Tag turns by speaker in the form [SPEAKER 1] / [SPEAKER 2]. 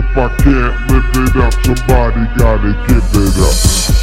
[SPEAKER 1] If I can't live it up, somebody gotta give it up.